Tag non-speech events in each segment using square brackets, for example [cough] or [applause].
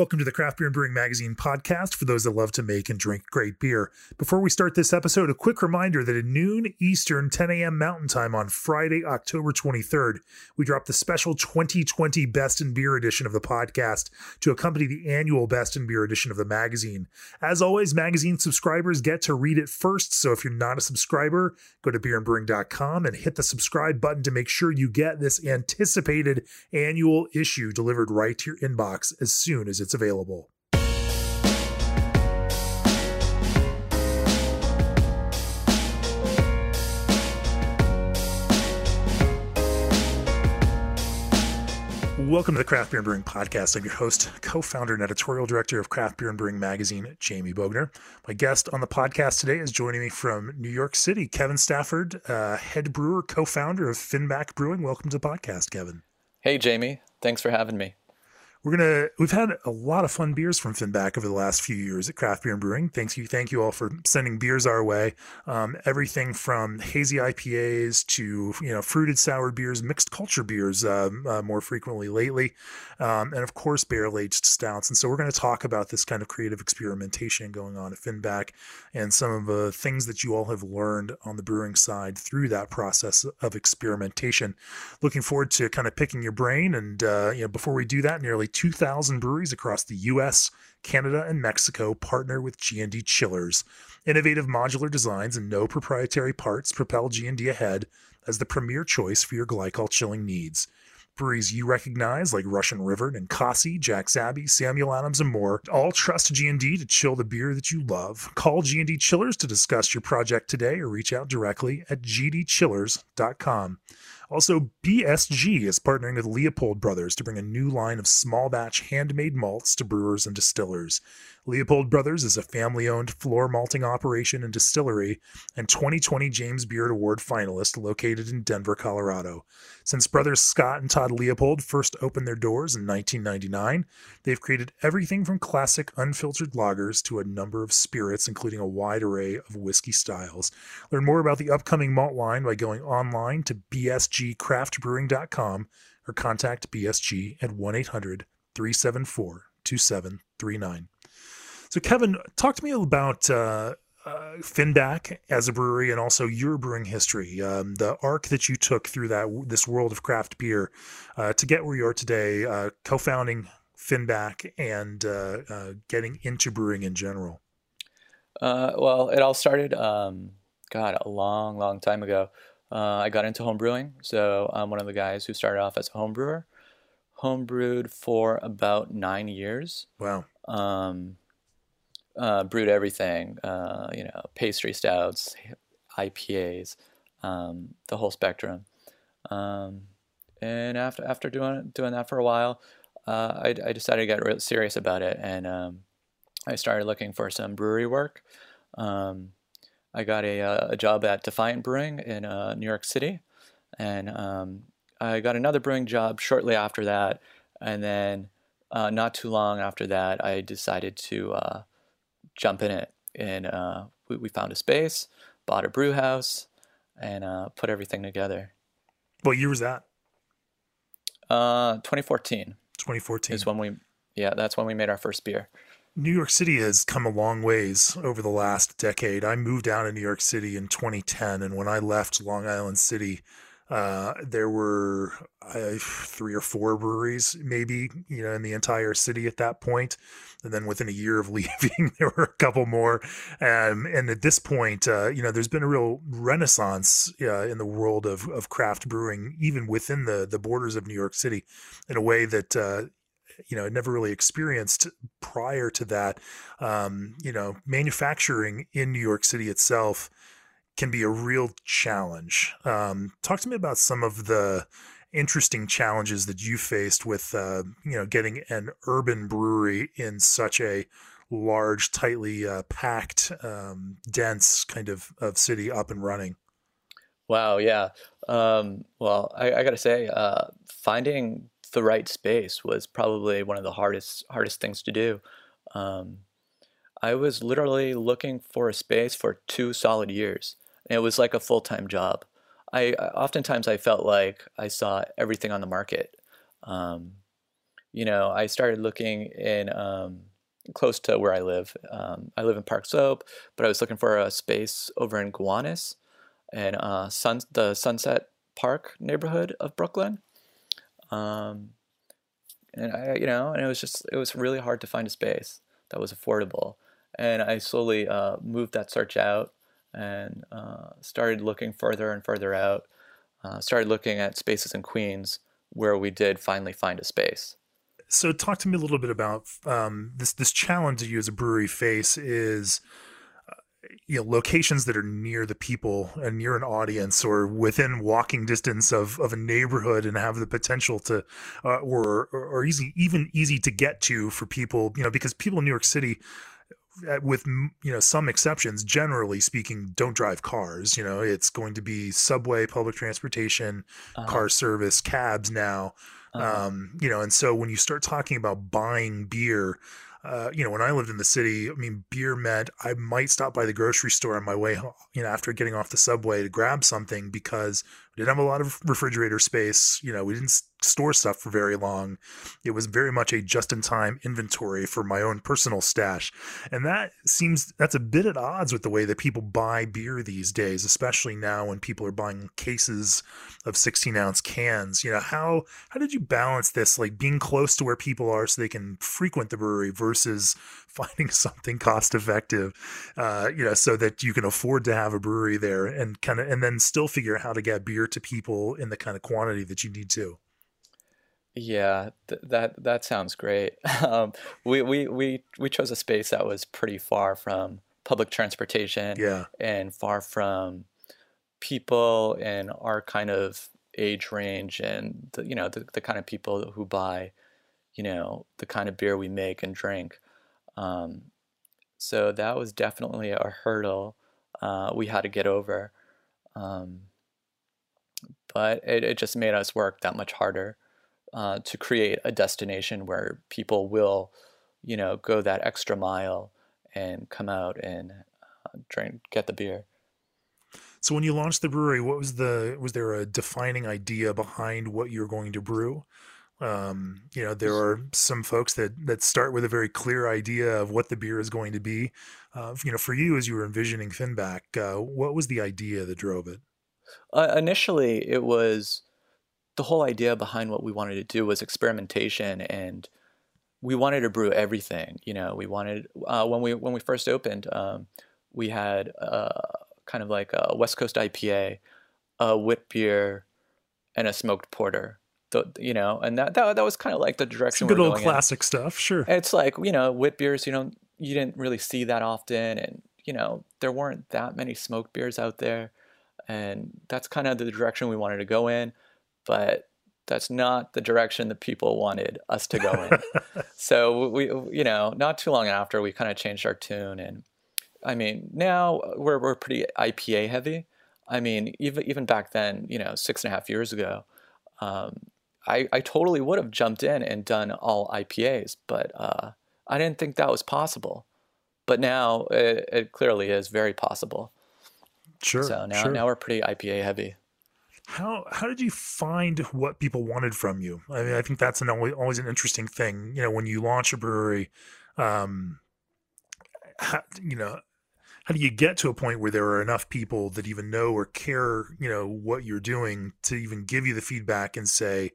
Welcome to the Craft Beer and Brewing Magazine podcast for those that love to make and drink great beer. Before we start this episode, a quick reminder that at noon Eastern, 10 a.m. Mountain Time on Friday, October 23rd, we drop the special 2020 Best in Beer edition of the podcast to accompany the annual Best in Beer edition of the magazine. As always, magazine subscribers get to read it first, so if you're not a subscriber, go to beerandbrewing.com and hit the subscribe button to make sure you get this anticipated annual issue delivered right to your inbox as soon as it's available. Welcome to the Craft Beer and Brewing Podcast. I'm your host, co founder, and editorial director of Craft Beer and Brewing Magazine, Jamie Bogner. My guest on the podcast today is joining me from New York City, Kevin Stafford, uh, head brewer, co founder of Finback Brewing. Welcome to the podcast, Kevin. Hey, Jamie. Thanks for having me we're gonna we've had a lot of fun beers from Finback over the last few years at Craft Beer and Brewing. Thank you, thank you all for sending beers our way. Um, everything from hazy IPAs to you know fruited sour beers, mixed culture beers um, uh, more frequently lately, um, and of course barrel aged stouts. And so we're going to talk about this kind of creative experimentation going on at Finback and some of the things that you all have learned on the brewing side through that process of experimentation. Looking forward to kind of picking your brain. And uh, you know before we do that, nearly 2,000 breweries across the US, Canada, and Mexico partner with G&D Chillers. Innovative modular designs and no proprietary parts propel G&D ahead as the premier choice for your glycol chilling needs. Breweries you recognize like Russian River, Ninkasi, Jack's Abbey, Samuel Adams, and more all trust G&D to chill the beer that you love. Call G&D Chillers to discuss your project today or reach out directly at gdchillers.com. Also, BSG is partnering with Leopold Brothers to bring a new line of small batch handmade malts to brewers and distillers. Leopold Brothers is a family owned floor malting operation and distillery and 2020 James Beard Award finalist located in Denver, Colorado. Since brothers Scott and Todd Leopold first opened their doors in 1999, they've created everything from classic unfiltered lagers to a number of spirits, including a wide array of whiskey styles. Learn more about the upcoming malt line by going online to bsgcraftbrewing.com or contact BSG at 1 800 374 2739. So, Kevin, talk to me about uh, uh, Finback as a brewery and also your brewing history, um, the arc that you took through that this world of craft beer uh, to get where you are today, uh, co-founding Finback and uh, uh, getting into brewing in general. Uh, well, it all started, um, God, a long, long time ago. I got into home brewing, so I'm one of the guys who started off as a home brewer. Home brewed for about nine years. Wow. Um, uh, brewed everything, uh, you know, pastry stouts, IPAs, um, the whole spectrum. Um, and after after doing doing that for a while, uh, I, I, decided to get real serious about it, and um, I started looking for some brewery work. Um, I got a, uh, a job at Defiant Brewing in uh, New York City, and um, I got another brewing job shortly after that, and then uh, not too long after that, I decided to jump in it. And uh, we, we, found a space, bought a brew house, and uh, put everything together. What year was that? Uh, 2014. 2014 is when we, yeah, that's when we made our first beer. New York City has come a long ways over the last decade. I moved down to New York City in 2010, and when I left Long Island City, uh, there were uh, three or four breweries, maybe, you know, in the entire city at that point. And then within a year of [laughs] leaving, there were a couple more. Um, and at this point, uh, you know, there's been a real renaissance uh, in the world of, of craft brewing, even within the, the borders of New York City, in a way that, uh, you know, never really experienced prior to that. Um, you know, manufacturing in New York City itself can be a real challenge. Um, talk to me about some of the interesting challenges that you faced with, uh, you know, getting an urban brewery in such a large, tightly uh, packed, um, dense kind of, of city up and running. Wow. Yeah. Um, well, I, I got to say, uh, finding the right space was probably one of the hardest hardest things to do. Um, I was literally looking for a space for two solid years. And it was like a full time job. I oftentimes I felt like I saw everything on the market, um, you know, I started looking in um, close to where I live. Um, I live in Park Slope, but I was looking for a space over in Gowanus and uh, sun, the Sunset Park neighborhood of Brooklyn. Um, and I, you know, and it was just it was really hard to find a space that was affordable. And I slowly uh, moved that search out and uh, started looking further and further out. Uh, started looking at spaces in Queens where we did finally find a space. So, talk to me a little bit about um, this. This challenge that you as a brewery face is you know locations that are near the people and near an audience or within walking distance of, of a neighborhood and have the potential to uh, or or easy even easy to get to for people you know because people in New York City uh, with you know some exceptions generally speaking don't drive cars you know it's going to be subway public transportation uh-huh. car service cabs now uh-huh. um, you know and so when you start talking about buying beer uh, you know, when I lived in the city, I mean, beer meant I might stop by the grocery store on my way home, you know, after getting off the subway to grab something because we didn't have a lot of refrigerator space. You know, we didn't store stuff for very long. It was very much a just in time inventory for my own personal stash. And that seems that's a bit at odds with the way that people buy beer these days, especially now when people are buying cases of 16 ounce cans. You know, how how did you balance this like being close to where people are so they can frequent the brewery versus [laughs] finding something cost effective, uh, you know, so that you can afford to have a brewery there and kind of, and then still figure out how to get beer to people in the kind of quantity that you need to. Yeah, th- that that sounds great. [laughs] Um, we, we we we chose a space that was pretty far from public transportation, yeah, and far from people in our kind of age range, and the, you know the the kind of people who buy, you know, the kind of beer we make and drink. Um, so that was definitely a hurdle uh, we had to get over. Um, but it, it just made us work that much harder uh, to create a destination where people will, you know, go that extra mile and come out and uh, drink, get the beer. So when you launched the brewery, what was the was there a defining idea behind what you're going to brew? Um, you know, there are some folks that that start with a very clear idea of what the beer is going to be. Uh, you know, for you as you were envisioning Finback, uh, what was the idea that drove it? Uh, initially, it was the whole idea behind what we wanted to do was experimentation, and we wanted to brew everything. You know, we wanted uh, when we when we first opened, um, we had uh, kind of like a West Coast IPA, a wit beer, and a smoked porter the, you know, and that, that that was kind of like the direction. Some good old classic in. stuff, sure. It's like you know, wit beers. You know, you didn't really see that often, and you know, there weren't that many smoked beers out there, and that's kind of the direction we wanted to go in, but that's not the direction that people wanted us to go in. [laughs] so we, you know, not too long after, we kind of changed our tune, and I mean, now we're we're pretty IPA heavy. I mean, even even back then, you know, six and a half years ago. Um, I, I totally would have jumped in and done all IPAs, but uh, I didn't think that was possible. But now it, it clearly is very possible. Sure. So now sure. now we're pretty IPA heavy. How how did you find what people wanted from you? I mean, I think that's an always, always an interesting thing. You know, when you launch a brewery, um, how, you know, how do you get to a point where there are enough people that even know or care, you know, what you're doing to even give you the feedback and say,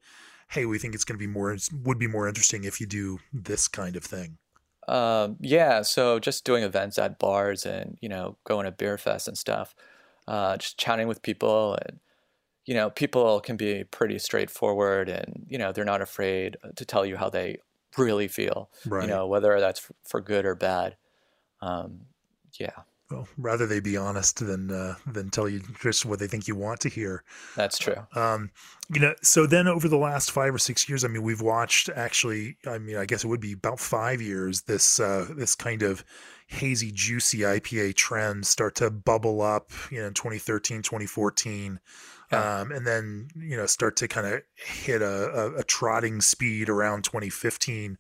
"Hey, we think it's going to be more would be more interesting if you do this kind of thing." Um, yeah, so just doing events at bars and you know going to beer fest and stuff, uh, just chatting with people and you know people can be pretty straightforward and you know they're not afraid to tell you how they really feel, right. you know whether that's for good or bad. Um, yeah well, rather they be honest than uh, than tell you just what they think you want to hear. That's true. Um, you know, so then over the last five or six years, I mean, we've watched actually. I mean, I guess it would be about five years. This uh, this kind of hazy, juicy IPA trend start to bubble up. You know, in 2013, 2014. Um, and then you know start to kind of hit a, a, a, trotting speed around 2015,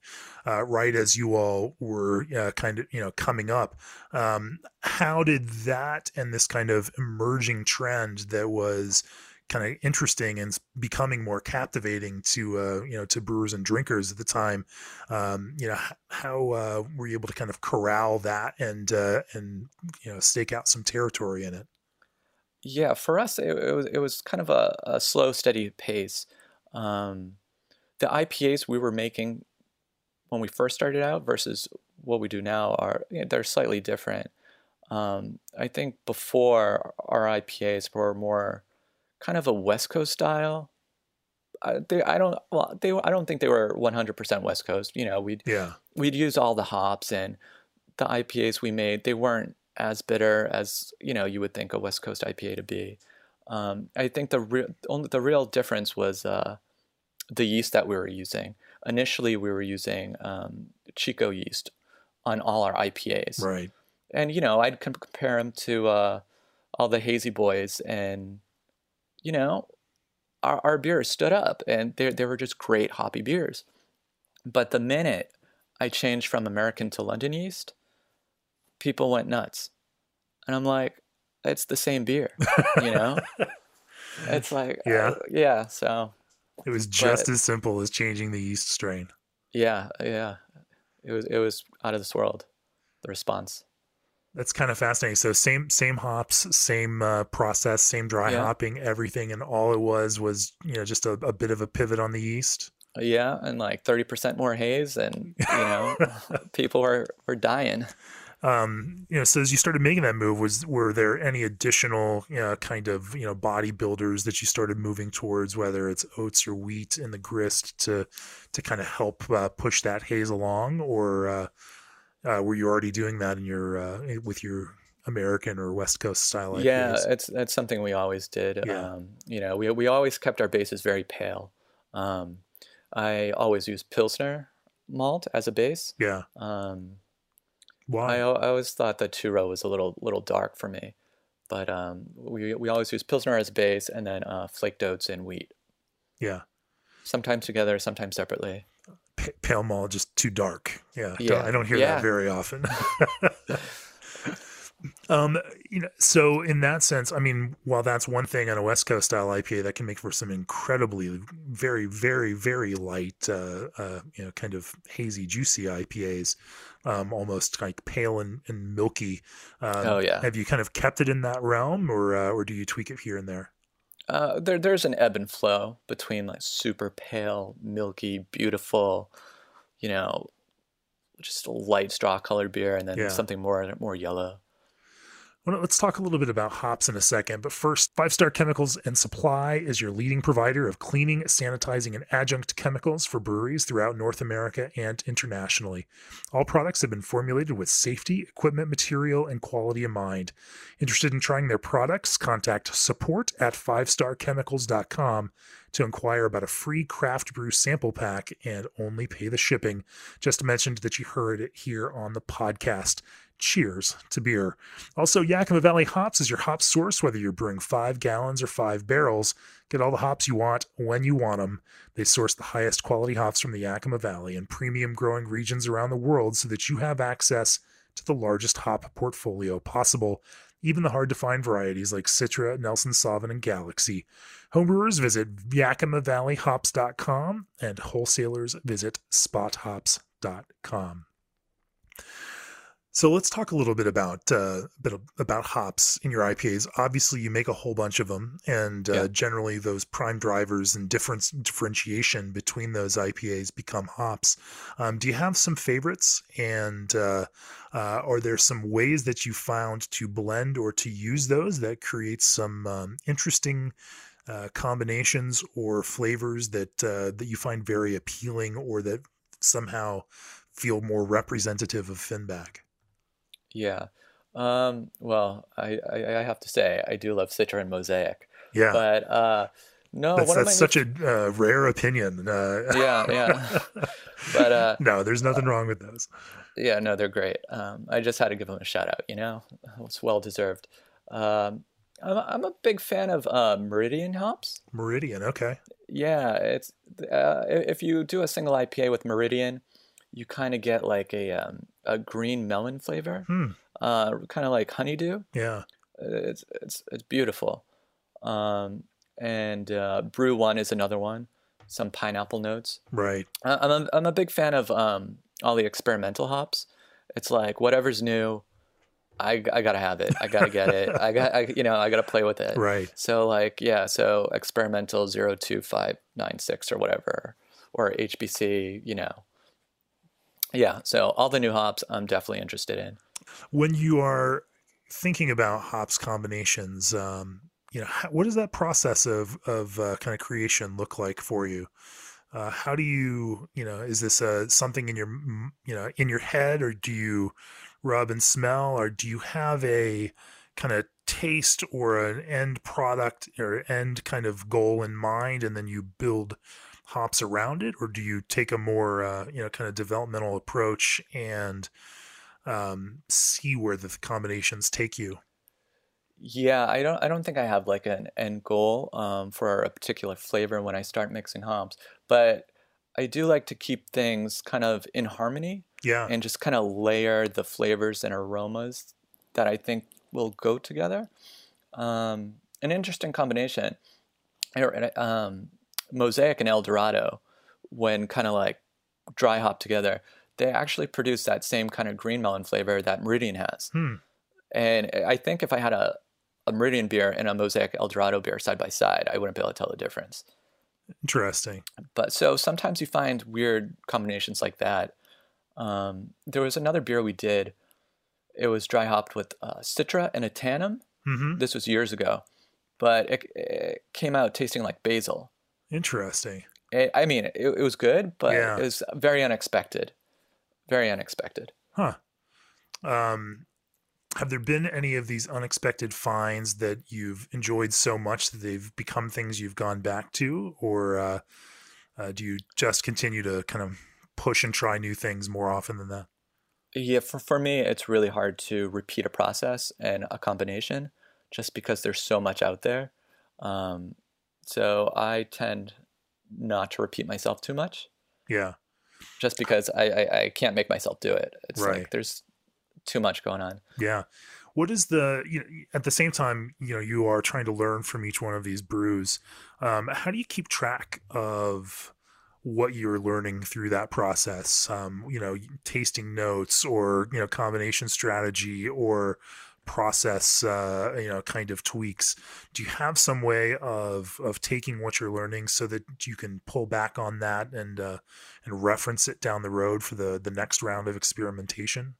uh, right as you all were uh, kind of you know coming up. Um, how did that and this kind of emerging trend that was kind of interesting and becoming more captivating to uh, you know to brewers and drinkers at the time. Um, you know, how uh, were you able to kind of corral that and uh, and you know stake out some territory in it? Yeah, for us, it, it was it was kind of a, a slow, steady pace. Um, the IPAs we were making when we first started out versus what we do now are you know, they're slightly different. Um, I think before our IPAs were more kind of a West Coast style. I, they, I don't well they I don't think they were 100% West Coast. You know, we'd yeah we'd use all the hops and the IPAs we made they weren't as bitter as you know you would think a West Coast IPA to be. Um, I think the real only the real difference was uh, the yeast that we were using. Initially, we were using um, Chico yeast on all our IPAs, right? And you know, I'd compare them to uh, all the hazy boys, and you know, our, our beers stood up, and they they were just great hoppy beers. But the minute I changed from American to London yeast, people went nuts. And I'm like, it's the same beer, [laughs] you know? it's like, yeah. Uh, yeah. So it was just but, as simple as changing the yeast strain. Yeah. Yeah. It was, it was out of this world, the response. That's kind of fascinating. So same, same hops, same uh, process, same dry yeah. hopping, everything. And all it was, was, you know, just a, a bit of a pivot on the yeast. Yeah. And like 30% more haze and, you know, [laughs] people were, were dying um, you know, so as you started making that move, was were there any additional you know, kind of you know bodybuilders that you started moving towards, whether it's oats or wheat in the grist to to kind of help uh, push that haze along, or uh, uh, were you already doing that in your uh, with your American or West Coast style? Yeah, it's it's something we always did. Yeah. Um, you know, we we always kept our bases very pale. Um, I always use Pilsner malt as a base. Yeah. Um, why? I, I always thought that two row was a little little dark for me, but um, we we always use pilsner as base and then uh, flaked oats and wheat. Yeah. Sometimes together, sometimes separately. P- pale malt just too dark. Yeah. yeah. Don't, I don't hear yeah. that very often. [laughs] Um, you know, so in that sense, I mean, while that's one thing on a West Coast style IPA that can make for some incredibly, very, very, very light, uh, uh, you know, kind of hazy, juicy IPAs, um, almost like pale and, and milky. Um, oh yeah. Have you kind of kept it in that realm, or uh, or do you tweak it here and there? Uh, there, there's an ebb and flow between like super pale, milky, beautiful, you know, just a light straw colored beer, and then yeah. something more more yellow. Well, let's talk a little bit about hops in a second, but first, Five Star Chemicals and Supply is your leading provider of cleaning, sanitizing, and adjunct chemicals for breweries throughout North America and internationally. All products have been formulated with safety, equipment, material, and quality in mind. Interested in trying their products? Contact support at fivestarchemicals.com to inquire about a free craft brew sample pack and only pay the shipping. Just mentioned that you heard it here on the podcast. Cheers to beer. Also, Yakima Valley Hops is your hop source, whether you're brewing five gallons or five barrels. Get all the hops you want when you want them. They source the highest quality hops from the Yakima Valley and premium growing regions around the world so that you have access to the largest hop portfolio possible, even the hard to find varieties like Citra, Nelson Sauvin, and Galaxy. Homebrewers visit YakimaValleyHops.com and wholesalers visit SpotHops.com. So let's talk a little bit about uh, bit of, about hops in your IPAs. Obviously, you make a whole bunch of them, and uh, yeah. generally those prime drivers and difference differentiation between those IPAs become hops. Um, do you have some favorites, and uh, uh, are there some ways that you found to blend or to use those that create some um, interesting? Uh, combinations or flavors that uh, that you find very appealing or that somehow feel more representative of Finback? Yeah. Um, well, I, I, I, have to say, I do love Citra and Mosaic. Yeah. But uh, no, that's, that's such a uh, rare opinion. Uh, [laughs] yeah, yeah. [laughs] but uh, no, there's nothing wrong with those. Yeah, no, they're great. Um, I just had to give them a shout out. You know, it's well deserved. Um, I'm, I'm a big fan of uh, Meridian hops. Meridian, okay. Yeah, it's uh, if you do a single IPA with Meridian, you kind of get like a um, a green melon flavor, hmm. uh, kind of like honeydew. Yeah, it's it's it's beautiful. Um, and uh, Bru-1 is another one. Some pineapple notes. Right. I- I'm a, I'm a big fan of um, all the experimental hops. It's like whatever's new, I, I gotta have it. I gotta get it. I got I, you know I gotta play with it. Right. So like yeah, so experimental zero two five nine six or whatever, or HBC. You know. Yeah. So all the new hops, I'm definitely interested in. When you are thinking about hops combinations, um, you know, how, what does that process of of uh, kind of creation look like for you? Uh, how do you, you know, is this uh, something in your, you know, in your head, or do you rub and smell, or do you have a kind of taste or an end product or end kind of goal in mind, and then you build hops around it, or do you take a more, uh, you know, kind of developmental approach and um, see where the combinations take you? Yeah, I don't I don't think I have like an end goal um, for a particular flavor when I start mixing hops, but I do like to keep things kind of in harmony Yeah. and just kind of layer the flavors and aromas that I think will go together. Um, an interesting combination. Or, Um, Mosaic and El Dorado, when kind of like dry hop together, they actually produce that same kind of green melon flavor that Meridian has. Hmm. And I think if I had a, a Meridian beer and a Mosaic El Dorado beer side by side, I wouldn't be able to tell the difference. Interesting. But so sometimes you find weird combinations like that. Um, there was another beer we did. It was dry hopped with uh, Citra and Ahtanum. hmm This was years ago, but it, it came out tasting like basil. Interesting. It, I mean, it, it was good, but Yeah. it was very unexpected. Very unexpected. Huh. Um, have there been any of these unexpected finds that you've enjoyed so much that they've become things you've gone back to, or uh, uh, do you just continue to kind of push and try new things more often than that? Yeah, for, for me, it's really hard to repeat a process and a combination just because there's so much out there. Um, so I tend not to repeat myself too much Yeah. just because I, I, I can't make myself do it. It's Right. like there's too much going on. Yeah. What is the you know at the same time you know you are trying to learn from each one of these brews. Um, how do you keep track of what you're learning through that process? Um, you know, tasting notes or you know combination strategy or process uh, you know kind of tweaks. Do you have some way of of taking what you're learning so that you can pull back on that and uh, and reference it down the road for the the next round of experimentation?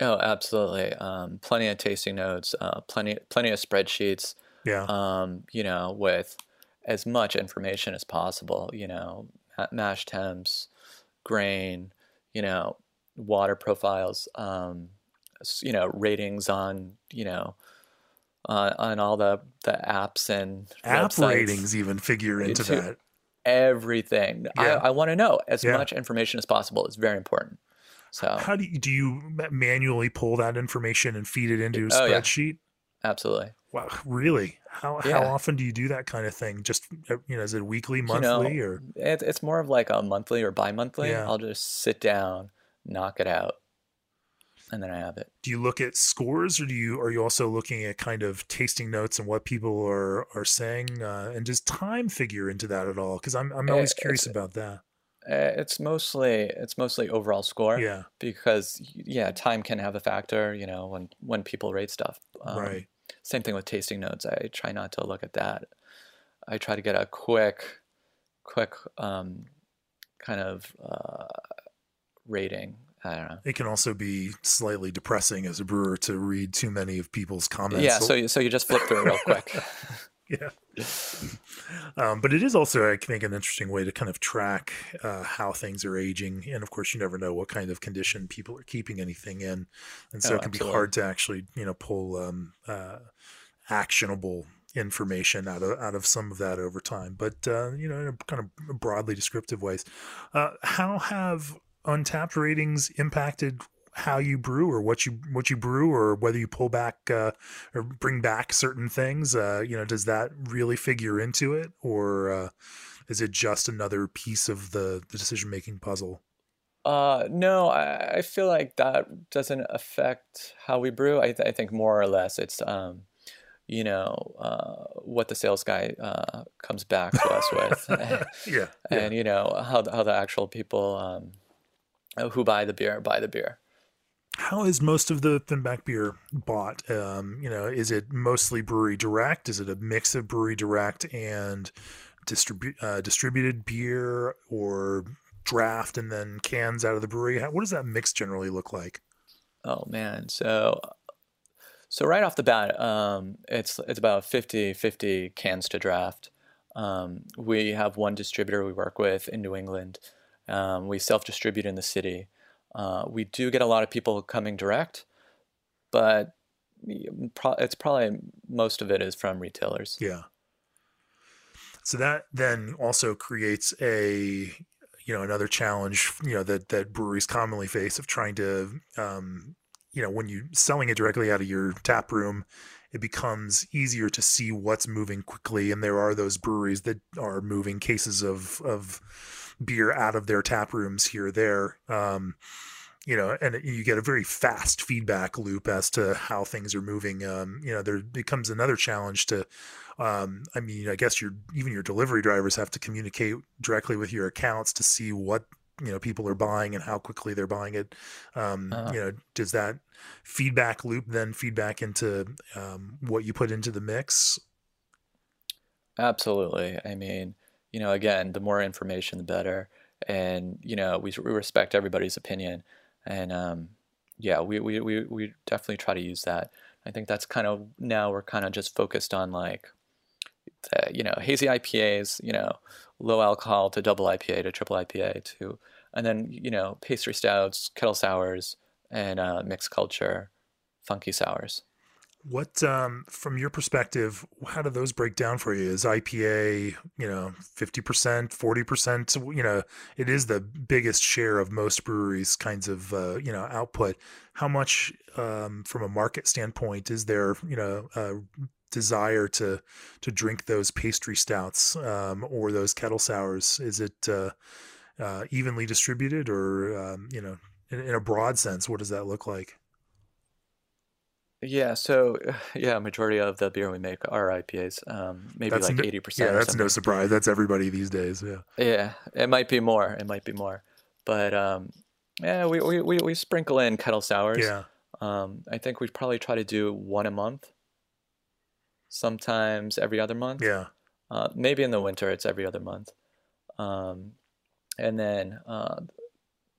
Oh, absolutely. Um, plenty of tasting notes, uh, plenty plenty of spreadsheets. Yeah. Um, you know, with as much information as possible. You know, mash temps, grain. You know, water profiles. Um, you know, ratings on you know, uh, on all the the apps and app websites. ratings even figure into to- that. Everything. Yeah. I, I want to know as Yeah. much information as possible. It's very important. So How do you do you manually pull that information and feed it into a Oh, yeah. spreadsheet? absolutely. Wow, really? How how often do you do that kind of thing? Just uh, you know, is it weekly, You know, monthly, or It, it's more of like a monthly or bi-monthly. Yeah. I'll just sit down, knock it out, and then I have it. do you look at scores, or do you are you also looking at kind of tasting notes and what people are are saying, uh, and does time figure into that at all? Because I'm I'm Uh, always curious about that. Uh, It's mostly it's mostly overall score Yeah, because yeah, time can have a factor. You know, when when people rate stuff. Um, right. Same thing with tasting notes. I try not to look at that. I try to get a quick, quick um, kind of uh, rating. I don't know. It can also be slightly depressing as a brewer to read too many of people's comments. Yeah, so you, so you just flip through it real quick. [laughs] [laughs] yeah. Um, but it is also, I think, an interesting way to kind of track uh, how things are aging. And of course, you never know what kind of condition people are keeping anything in. And so Oh, it can be hard to actually, you know, pull um, uh, actionable information out of out of some of that over time. But uh, you know, in a kind of broadly descriptive ways. Uh, how have Untappd ratings impacted how you brew or what you what you brew or whether you pull back uh, or bring back certain things uh, you know does that really figure into it? Or uh, is it just another piece of the, the decision making puzzle? Uh, no, I, I feel like that doesn't affect how we brew. I, th- I think more or less it's, um, you know uh, what the sales guy uh, comes back to us with, [laughs] yeah, and you know how the, how the actual people um, who buy the beer buy the beer. How is most of the Finback beer bought? Um, you know, is it mostly brewery direct? Is it a mix of brewery direct and distribu- uh, distributed beer, or draft and then cans out of the brewery? How, what does that mix generally look like? Oh man, so so right off the bat, um, it's it's about 50-50 cans to draft. Um, we have one distributor we work with in New England. Um, we self distribute in the city. Uh, we do get a lot of people coming direct, but it's probably most of it is from retailers. Yeah. So that then also creates a you know another challenge you know that that breweries commonly face of trying to um, you know when you selling it directly out of your tap room it becomes easier to see what's moving quickly and there are those breweries that are moving cases of of beer out of their tap rooms here there um, you know and you get a very fast feedback loop as to how things are moving. Um, you know there becomes another challenge to um, i mean i guess your even your delivery drivers have to communicate directly with your accounts to see what you know people are buying and how quickly they're buying it. Um, uh-huh. you know does that feedback loop then feedback into um, what you put into the mix? Absolutely. I mean you know again the more information the better. And you know we, we respect everybody's opinion. And um, yeah we, we, we, we definitely try to use that. I think that's kind of now we're kind of just focused on like the, you know hazy ipas you know low alcohol to double ipa to triple ipa to and then you know pastry stouts, kettle sours, and uh, mixed culture, funky sours. What, um, from your perspective, how do those break down for you? Is IPA, you know, fifty percent, forty percent? You know, it is the biggest share of most breweries' kinds of uh, you know output. How much, um, from a market standpoint, is there, you know, a desire to to drink those pastry stouts um, or those kettle sours? Is it uh, uh, evenly distributed, or um, you know, in, in, a broad sense, what does that look like? Yeah, so [sighs] yeah, majority of the beer we make are IPAs, um, maybe that's like eighty percent. Yeah, that's no surprise. That's everybody these days. Yeah. Yeah, it might be more. It might be more, but um, yeah, we, we, we, we sprinkle in kettle sours. Yeah. Um, I think we probably try to do one a month. Sometimes every other month. Yeah. Uh, maybe in the winter it's every other month. Um, and then uh,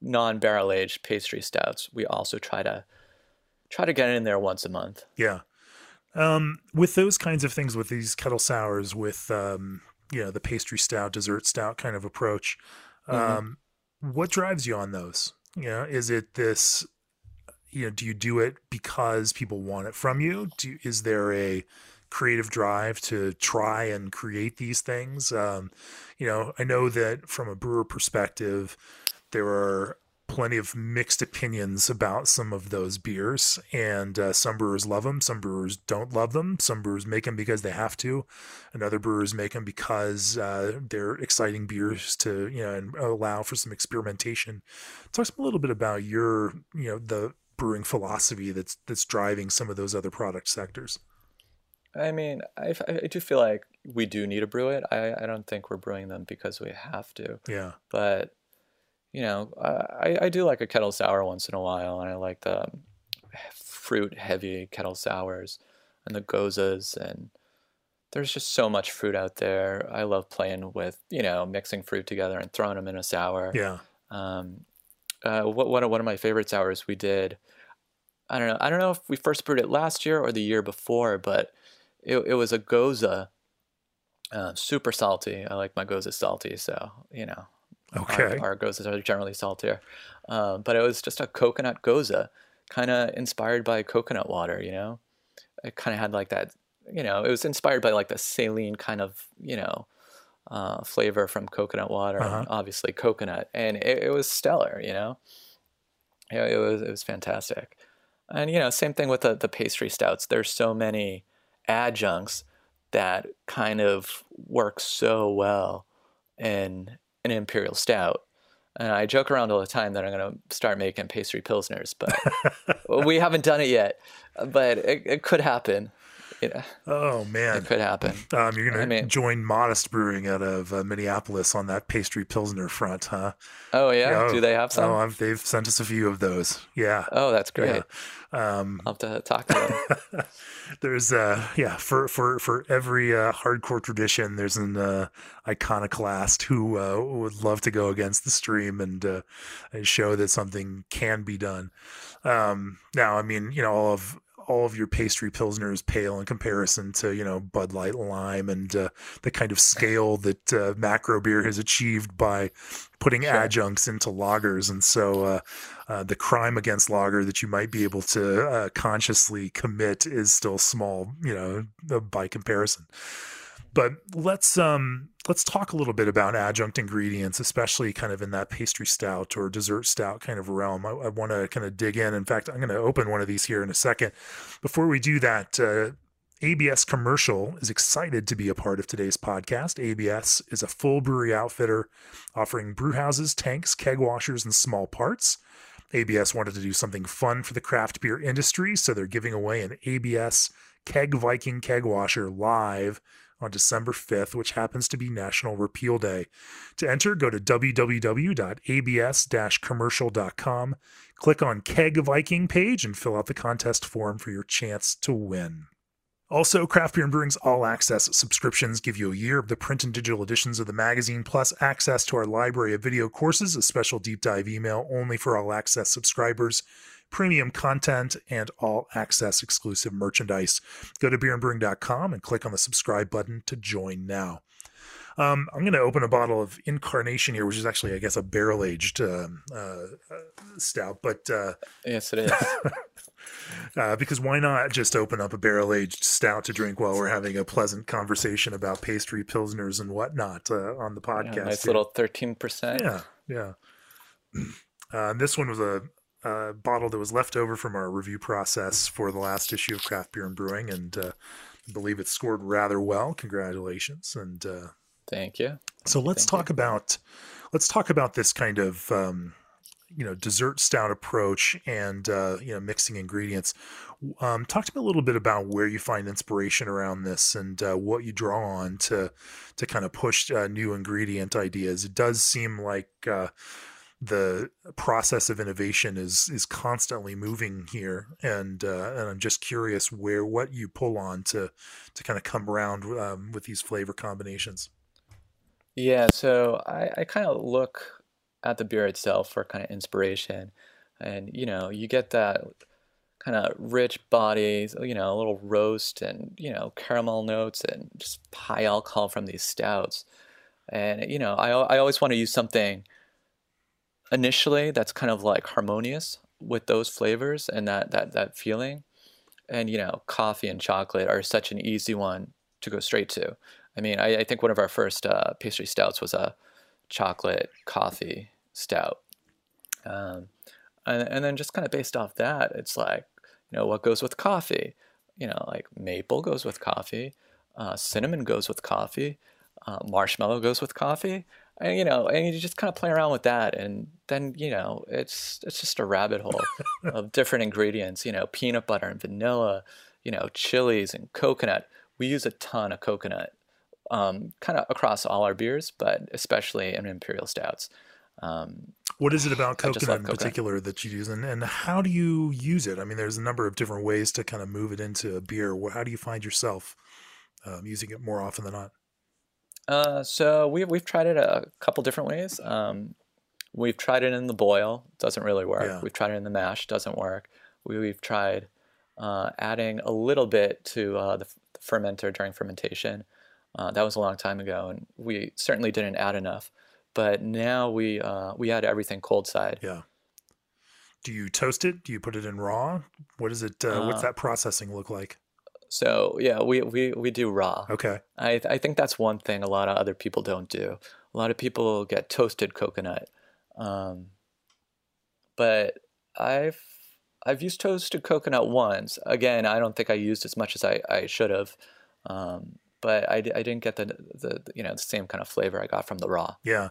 non-barrel aged pastry stouts. We also try to try to get in there once a month. Yeah. Um, with those kinds of things, with these kettle sours, with um, you know the pastry stout, dessert stout kind of approach, mm-hmm. um, what drives you on those? You know, is it this? You know, do you do it because people want it from you? Do is there a creative drive to try and create these things. Um, you know, I know that from a brewer perspective, there are plenty of mixed opinions about some of those beers, and uh, some brewers love them, some brewers don't love them. Some brewers make them because they have to, and other brewers make them because uh, they're exciting beers to you know and allow for some experimentation. Talk a little bit about your you know the brewing philosophy that's that's driving some of those other product sectors. I mean, I, I do feel like we do need to brew it. I, I don't think we're brewing them because we have to. Yeah. But, you know, I, I do like a kettle sour once in a while, and I like the fruit heavy kettle sours and the goses. And there's just so much fruit out there. I love playing with, you know, mixing fruit together and throwing them in a sour. Yeah. Um, uh, what, one, of, one of my favorite sours we did, I don't know, I don't know if we first brewed it last year or the year before, but it, it was a gose, uh, super salty. I like my gose salty, so you know. Okay. Our, our goses are generally saltier, um, but it was just a coconut gose, kind of inspired by coconut water. You know, it kind of had like that. You know, it was inspired by like the saline kind of you know uh, flavor from coconut water, uh-huh. obviously coconut, and it, it, was stellar. You know, it, it was it was fantastic, and you know, same thing with the the pastry stouts. There's so many adjuncts that kind of work so well in an imperial stout. And I joke around all the time that I'm going to start making pastry pilsners, but [laughs] we haven't done it yet. But it, it could happen. You know, Oh man, it could happen. Um, you're gonna I mean- join Modist Brewing out of uh, Minneapolis on that pastry pilsner front, huh? Oh yeah, Oh, do they have some? Oh, Oh, I've, they've sent us a few of those. Yeah, Oh, that's great. yeah. Um, I'll have to talk to them. [laughs] there's uh, yeah, for for for every uh, hardcore tradition, there's an uh, iconoclast who uh, would love to go against the stream and uh, and show that something can be done. Um, now, I mean, you know, all of all of your pastry pilsners pale in comparison to you know Bud Light Lime and uh, the kind of scale that uh, macro beer has achieved by putting adjuncts into lagers, and so uh, uh, the crime against lager that you might be able to uh, consciously commit is still small, you know, uh, by comparison. But let's um let's talk a little bit about adjunct ingredients, especially kind of in that pastry stout or dessert stout kind of realm. I, I want to kind of dig in. In fact, I'm going to open one of these here in a second. Before we do that, uh, ABS Commercial is excited to be a part of today's podcast. ABS is a full brewery outfitter offering brew houses, tanks, keg washers, and small parts. ABS wanted to do something fun for the craft beer industry, so they're giving away an ABS Keg Viking keg washer live on December 5th, which happens to be National Repeal Day. To enter, go to www.abs-commercial.com, click on Keg Viking page, and fill out the contest form for your chance to win. Also, Craft Beer and Brewing's All Access subscriptions give you a year of the print and digital editions of the magazine, plus access to our library of video courses, a special deep dive email only for All Access subscribers, premium content, and all access exclusive merchandise. Go to beerandbrewing.com and click on the subscribe button to join now. Um, I'm going to open a bottle of Incarnation here, which is actually, I guess, a barrel aged um, uh, uh, stout, but. Uh, yes, it is. [laughs] uh, because why not just open up a barrel aged stout to drink while we're having a pleasant conversation about pastry pilsners and whatnot uh, on the podcast? Yeah, nice here. little thirteen percent. yeah, yeah. [clears throat] Uh, and this one was a, a bottle that was left over from our review process for the last issue of Craft Beer and Brewing, and uh, I believe it scored rather well. Congratulations! And uh, Thank you. so let's Thank talk about let's talk about this kind of um, you know dessert stout approach and uh, you know mixing ingredients. Um, talk to me a little bit about where you find inspiration around this and uh, what you draw on to to kind of push uh, new ingredient ideas. It does seem like uh, the process of innovation is is constantly moving here, and uh, and I'm just curious where what you pull on to to kind of come around um, with these flavor combinations. Yeah, so I, I kind of look at the beer itself for kind of inspiration. And, you know, you get that kind of rich body, you know, a little roast and, you know, caramel notes and just high alcohol from these stouts. And, you know, I, I always want to use something initially that's kind of like harmonious with those flavors and that, that, that feeling. And, you know, coffee and chocolate are such an easy one to go straight to. I mean, I, I think one of our first uh, pastry stouts was a chocolate coffee stout. Um, and, and then just kind of based off that, it's like, you know, what goes with coffee? You know, like maple goes with coffee, uh, cinnamon goes with coffee, uh, marshmallow goes with coffee. And, you know, and you just kind of play around with that. And then, you know, it's, it's just a rabbit hole of [laughs] different ingredients, you know, peanut butter and vanilla, you know, chilies and coconut. We use a ton of coconut um, kind of across all our beers, but especially in imperial stouts. Um, What is it about coconut in coconut. particular that you use, and, and how do you use it? I mean, there's a number of different ways to kind of move it into a beer. How do you find yourself um, using it more often than not? Uh, so we've we've tried it a couple different ways. Um, we've tried it in the boil, doesn't really work. Yeah. We've tried it in the mash, doesn't work. We, we've tried uh, adding a little bit to uh, the, f- the fermenter during fermentation. Uh, that was a long time ago, and we certainly didn't add enough. But now we uh, we add everything cold side. Yeah. Do you toast it? Do you put it in raw? What is it? Uh, what's that processing look like? So yeah, we, we, we do raw. Okay. I I think that's one thing a lot of other people don't do. A lot of people get toasted coconut, um, but I've I've used toasted coconut once. Again, I don't think I used as much as I, I should have, um, but I, I didn't get the, the you know the same kind of flavor I got from the raw. Yeah.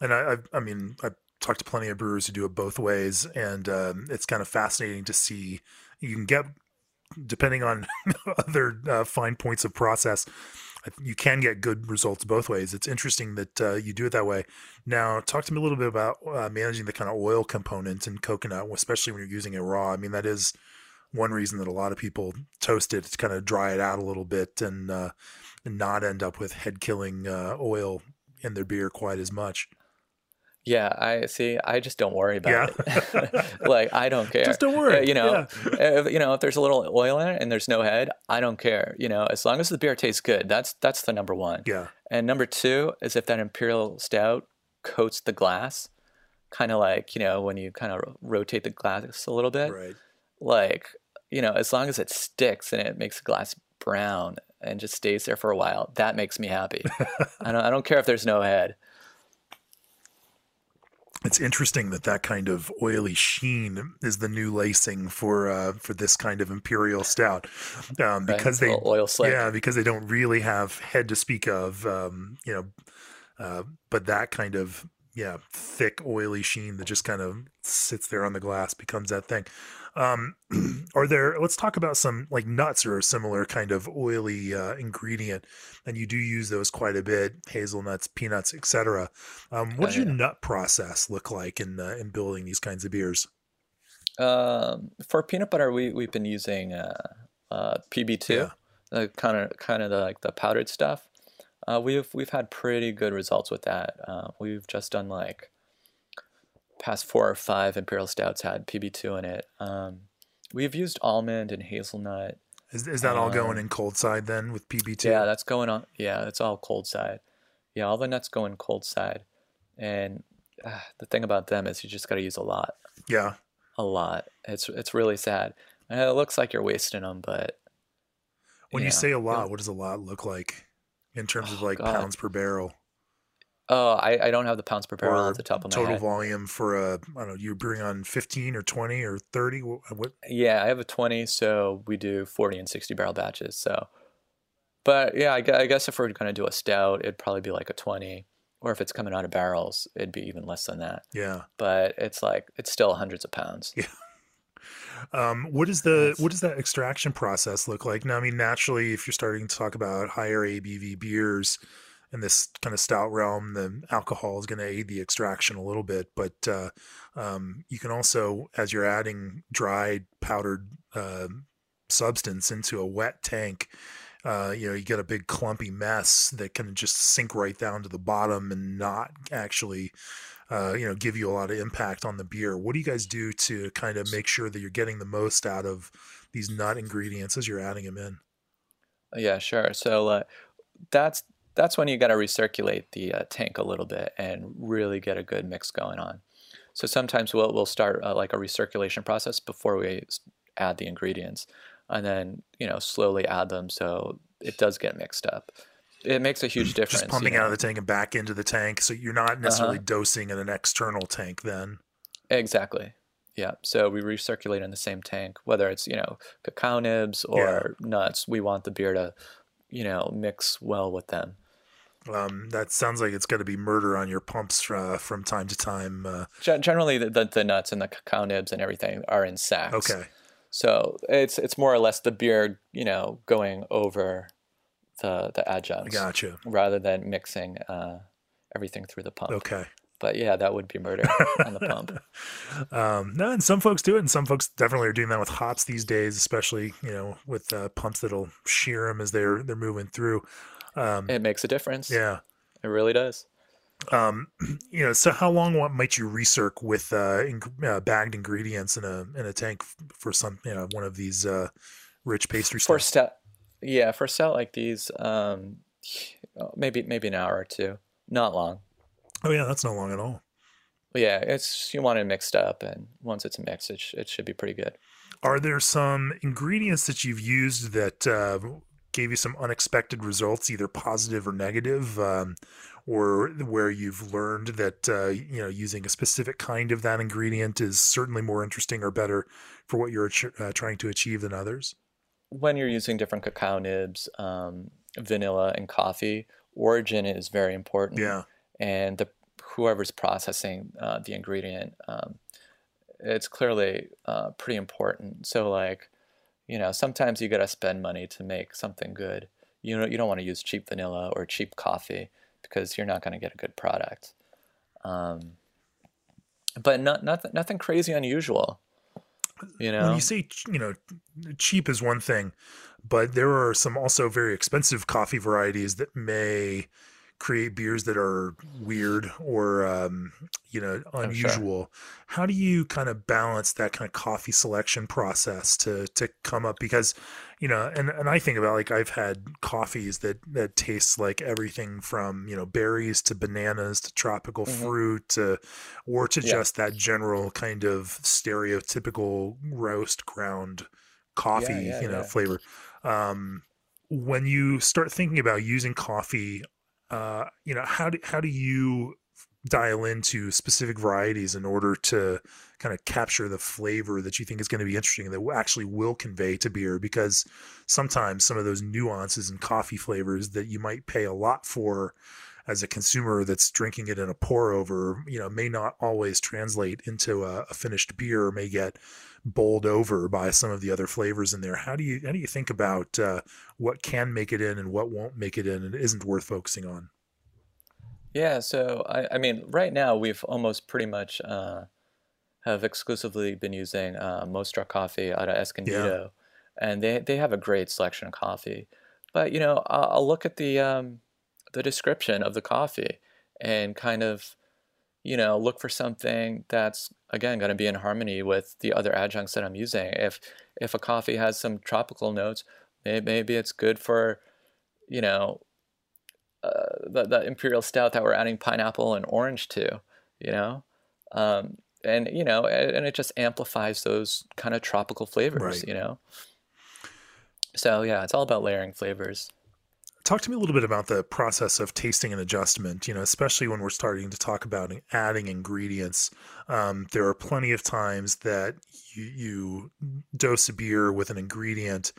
And I, I, I mean, I've talked to plenty of brewers who do it both ways, and um, it's kind of fascinating to see you can get depending on [laughs] other uh, fine points of process, you can get good results both ways. It's interesting that uh, you do it that way. Now, talk to me a little bit about uh, managing the kind of oil component in coconut, especially when you're using it raw. I mean, that is one reason that a lot of people toast it to kind of dry it out a little bit and, uh, and not end up with head killing uh, oil in their beer quite as much. Yeah, I see. I just don't worry about yeah. it. [laughs] like I don't care. Just don't worry. Uh, you know, yeah. if, you know, if there's a little oil in it and there's no head, I don't care. You know, as long as the beer tastes good, that's that's the number one. Yeah. And number two is if that imperial stout coats the glass, kind of like you know when you kind of rotate the glass a little bit. Right. Like you know, as long as it sticks and it makes the glass brown and just stays there for a while, that makes me happy. [laughs] I don't I don't care if there's no head it's interesting that that kind of oily sheen is the new lacing for uh, for this kind of imperial stout um, because right. they oil slick. yeah because they don't really have head to speak of um, you know uh, but that kind of yeah thick oily sheen that just kind of sits there on the glass becomes that thing um, [clears throat] are there? Let's talk about some like nuts or a similar kind of oily uh, ingredient, and you do use those quite a bit: hazelnuts, peanuts, etc. Um, what oh, does your nut process look like in uh, in building these kinds of beers? Um, for peanut butter, we we've been using uh, uh PB two, kind of kind of the, like the powdered stuff. Uh, we've we've had pretty good results with that. Uh, we've just done like past four or five imperial stouts had PB2 in it. Um, we've used almond and hazelnut. Is, is that all going um, in cold side then with PB2? Yeah, that's going on. Yeah, it's all cold side. Yeah, all the nuts go in cold side. And uh, the thing about them is you just got to use a lot. Yeah. A lot. It's it's really sad. And it looks like you're wasting them, but. When you, you say a lot, what does a lot look like in terms oh, of like God. pounds per barrel? Oh, I, I don't have the pounds per barrel at the top of my total head. volume for a I don't know you're brewing on 15 or 20 or 30 uh, what? Yeah I have a 20 so we do 40 and 60 barrel batches so. But yeah I, I guess if we're going to do a stout it'd probably be like a 20 or if it's coming out of barrels it'd be even less than that. Yeah. But it's like it's still hundreds of pounds. Yeah um, what is the what does that extraction process look like now I mean naturally if you're starting to talk about higher ABV beers in this kind of stout realm, the alcohol is going to aid the extraction a little bit. But uh, um, you can also, as you're adding dried powdered uh, substance into a wet tank, uh, you know, you get a big clumpy mess that can just sink right down to the bottom and not actually, uh, you know, give you a lot of impact on the beer. What do you guys do to kind of make sure that you're getting the most out of these nut ingredients as you're adding them in? Yeah, sure. So uh, that's that's when you got to recirculate the uh, tank a little bit and really get a good mix going on. So sometimes we'll we'll start uh, like a recirculation process before we add the ingredients, and then you know slowly add them so it does get mixed up. It makes a huge difference. Just pumping you know? out of the tank and back into the tank, so you're not necessarily uh-huh. dosing in an external tank then. Exactly. Yeah. So we recirculate in the same tank, whether it's you know cacao nibs or yeah. nuts. We want the beer to, you know, mix well with them. Um, that sounds like it's going to be murder on your pumps uh, from time to time. Uh, Generally, the, the, the, nuts and the cacao nibs and everything are in sacks. Okay. So it's it's more or less the beer, you know, going over the the adjuncts. Gotcha. Rather than mixing uh, everything through the pump. Okay. But yeah, that would be murder on the pump. [laughs] Um, no, and some folks do it, and some folks definitely are doing that with hops these days, especially you know with uh, pumps that'll shear them as they're they're moving through. Um, it makes a difference. Yeah, it really does. Um, [clears throat] you know, so how long what might you recirc with uh, in, uh, bagged ingredients in a in a tank for some you know one of these uh, rich pastry for stout? Yeah, for stout like these, um, maybe maybe an hour or two, not long. Oh yeah, that's not long at all. yeah, it's you want it mixed up, and once it's mixed, it, sh- it should be pretty good. Are there some ingredients that you've used that uh, gave you some unexpected results, either positive or negative, um, or where you've learned that uh, you know using a specific kind of that ingredient is certainly more interesting or better for what you're uh, trying to achieve than others? When you're using different cacao nibs, um, vanilla, and coffee, origin is very important. Yeah, and the whoever's processing uh, the ingredient, um, it's clearly uh, pretty important. So like you know, sometimes you got to spend money to make something good. You know, you don't want to use cheap vanilla or cheap coffee because you're not going to get a good product. Um, but not nothing nothing crazy unusual. You know, when you say you know cheap is one thing, but there are some also very expensive coffee varieties that may create beers that are weird or um, you know unusual. Sure. How do you kind of balance that kind of coffee selection process to to come up because you know and and I think about like I've had coffees that that taste like everything from you know berries to bananas to tropical mm-hmm. fruit to or to yeah. just that general kind of stereotypical roast ground coffee yeah, yeah, you know flavor um when you start thinking about using coffee uh, you know, how do how do you dial into specific varieties in order to kind of capture the flavor that you think is going to be interesting that actually will convey to beer? Because sometimes some of those nuances and coffee flavors that you might pay a lot for as a consumer that's drinking it in a pour over you know may not always translate into a, a finished beer or may get bowled over by some of the other flavors in there how do you how do you think about uh, what can make it in and what won't make it in and isn't worth focusing on yeah, so I, I mean, right now we've almost pretty much uh, have exclusively been using uh, Mostra coffee out of Escondido, yeah. and they they have a great selection of coffee. But you know, I'll, I'll look at the um, the description of the coffee and kind of you know look for something that's again going to be in harmony with the other adjuncts that I'm using. If if a coffee has some tropical notes, maybe, it's good for you know uh, the, the imperial stout that we're adding pineapple and orange to, you know, um, and you know, and, and, it just amplifies those kind of tropical flavors, right. you know. So yeah, it's all about layering flavors. Talk to me a little bit about the process of tasting and adjustment. You know, especially when we're starting to talk about adding ingredients. Um, there are plenty of times that you, you dose a beer with an ingredient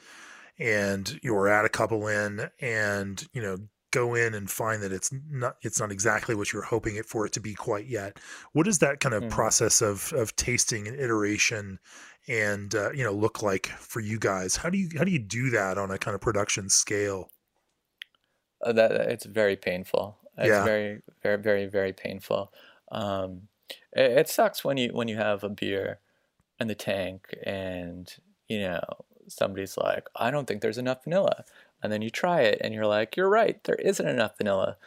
and you're add a couple in and you know go in and find that it's not it's not exactly what you're hoping it for it to be quite yet what does that kind of mm-hmm. process of of tasting and iteration and uh, you know look like for you guys how do you how do you do that on a kind of production scale that it's very painful it's yeah. very very very very painful um, it, it sucks when you when you have a beer in the tank and you know somebody's like i don't think there's enough vanilla and then you try it and you're like, you're right, there isn't enough vanilla.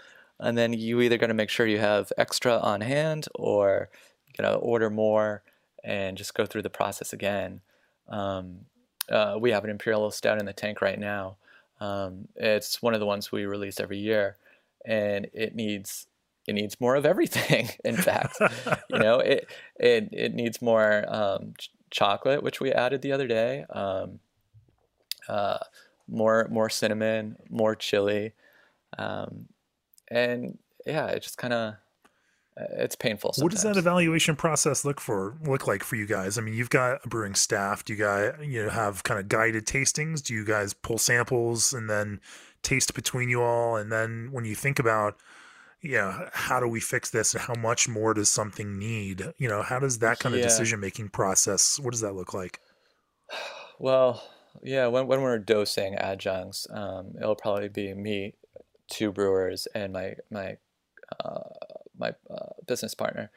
And then you either got to make sure you have extra on hand or you got to order more and just go through the process again. Um, uh, we have an Imperial Stout in the tank right now. Um, it's one of the ones we release every year, and it needs it needs more of everything. [laughs] In fact, you know, [laughs] it it it needs more um, ch- chocolate, which we added the other day. Um, uh, more more cinnamon, more chili, um, and yeah, it just kind of it's painful. Sometimes. What does that evaluation process look for look like for you guys? I mean, you've got a brewing staff. Do you guys you know have kind of guided tastings? Do you guys pull samples and then taste between you all? And then when you think about know how do we fix this and how much more does something need you know how does that kind of yeah. decision making process what does that look like [sighs] well yeah, when, when we're dosing adjuncts, um, it'll probably be me, two brewers, and my my uh, my uh, business partner,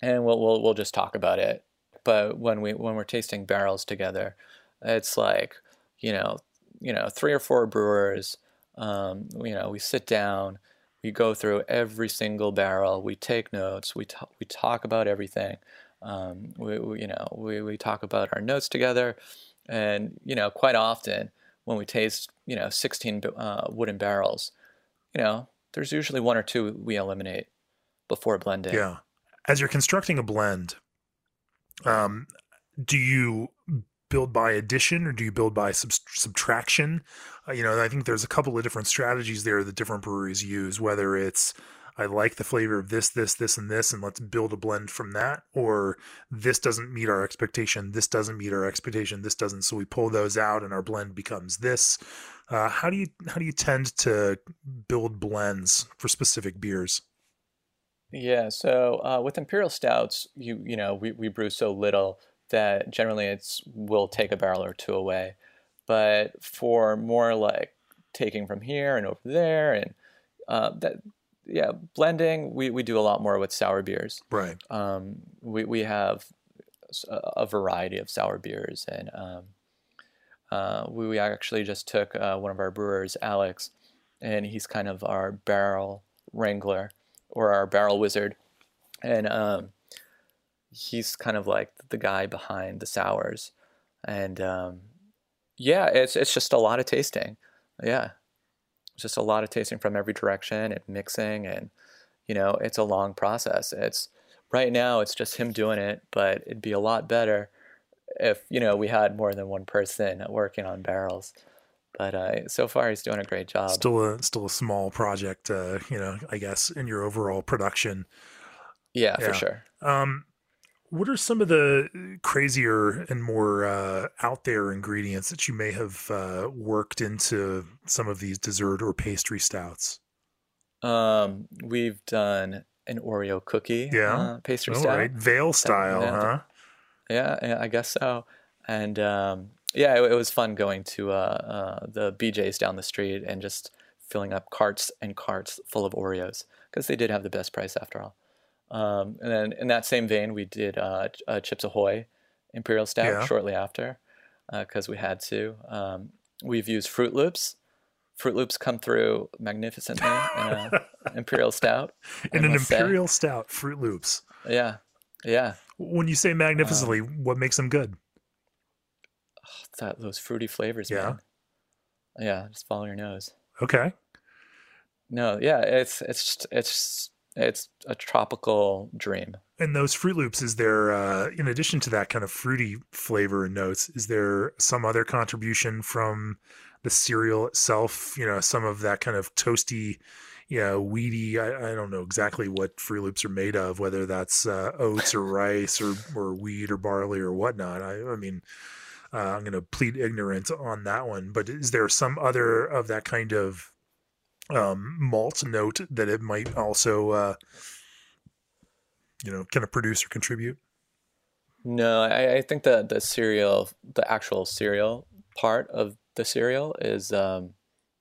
and we'll, we'll we'll just talk about it. But when we when we're tasting barrels together, it's like you know you know three or four brewers. Um, you know, we sit down, we go through every single barrel, we take notes, we t- we talk about everything. Um, we, we, you know we, we talk about our notes together and you know, quite often when we taste, you know, 16 uh, wooden barrels, you know, there's usually one or two we eliminate before blending. Yeah. As you're constructing a blend, um, do you build by addition or do you build by sub- subtraction? Uh, you know, I think there's a couple of different strategies there that different breweries use, whether it's I like the flavor of this, this, this, and this, and let's build a blend from that. Or this doesn't meet our expectation. This doesn't meet our expectation. This doesn't. So we pull those out, and our blend becomes this. Uh, how do you how do you tend to build blends for specific beers? Yeah. So uh, with imperial stouts, you you know we we brew so little that generally it's we'll take a barrel or two away. But for more like taking from here and over there and uh, that yeah blending we, we do a lot more with sour beers. Right. um, we, we have a, variety of sour beers and um, uh, we, we actually just took uh, one of our brewers alex and he's kind of our barrel wrangler or our barrel wizard. And um, he's kind of like the guy behind the sours. And um, yeah it's, it's just a lot of tasting. Yeah just a lot of tasting from every direction and mixing and you know it's a long process it's right now it's just him doing it but it'd be a lot better if you know we had more than one person working on barrels but uh, so far he's doing a great job Still a still a small project, uh, you know, I guess in your overall production. yeah, Yeah. for sure Um, what are some of the crazier and more uh, out there ingredients that you may have uh, worked into some of these dessert or pastry stouts? um, we've done an oreo cookie Yeah. uh, pastry All stout right, veil style, yeah. huh? Yeah, yeah, I guess so. And um, yeah, it, it was fun going to uh, uh, the BJ's down the street and just filling up carts and carts full of Oreos because they did have the best price after all. Um, and then in that same vein, we did uh, uh, Chips Ahoy Imperial Stout Yeah. shortly after because we had to. Um, we've used Froot Loops. Froot Loops come through magnificently in [laughs] Imperial Stout. In an must say. imperial stout, Froot Loops. Yeah, yeah. When you say magnificently, what makes them good? that those fruity flavors, Yeah. man. Yeah, just follow your nose. Okay, No, yeah, it's it's just, it's it's a tropical dream. and those Froot Loops, is there, uh, in addition to that kind of fruity flavor and notes, is there some other contribution from the cereal itself? You know, some of that kind of toasty, you know, weedy. I, I don't know exactly what Froot Loops are made of, whether that's uh, oats or rice or or wheat or barley or whatnot. I, I mean, uh, I'm going to plead ignorance on that one. But is there some other of that kind of um, malt note that it might also, uh, you know, kind of produce or contribute? No, I, I think the the cereal, the actual cereal part of the cereal is um,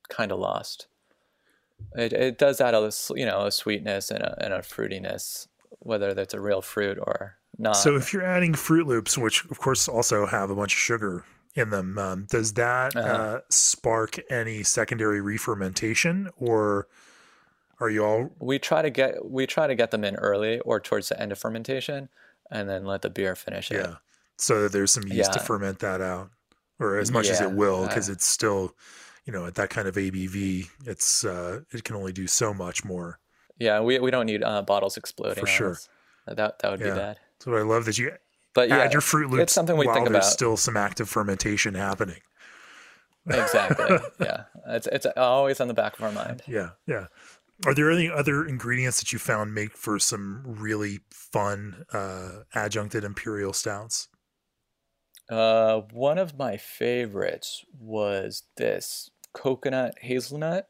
kind of lost. It it does add a you know a sweetness and a and a fruitiness, whether that's a real fruit or not. So if you're adding Froot Loops, which of course also have a bunch of sugar in them, um, does that uh Uh-huh. spark any secondary re-fermentation, or are you all we try to get we try to get them in early or towards the end of fermentation, and then let the beer finish it. yeah? So that there's some yeast to ferment that out, or as much as it will, uh, because it's still, you know, at that kind of ABV, it's uh, it can only do so much more. Yeah, we we don't need uh, bottles exploding. For sure. us. That that would Yeah. be bad. So I love that you But yeah, add your Froot Loops it's something we while think there's about. still some active fermentation happening. exactly. [laughs] yeah, it's it's always on the back of our mind. Yeah, yeah. Are there any other ingredients that you found make for some really fun uh, adjuncted imperial stouts? Uh, one of my favorites was this coconut hazelnut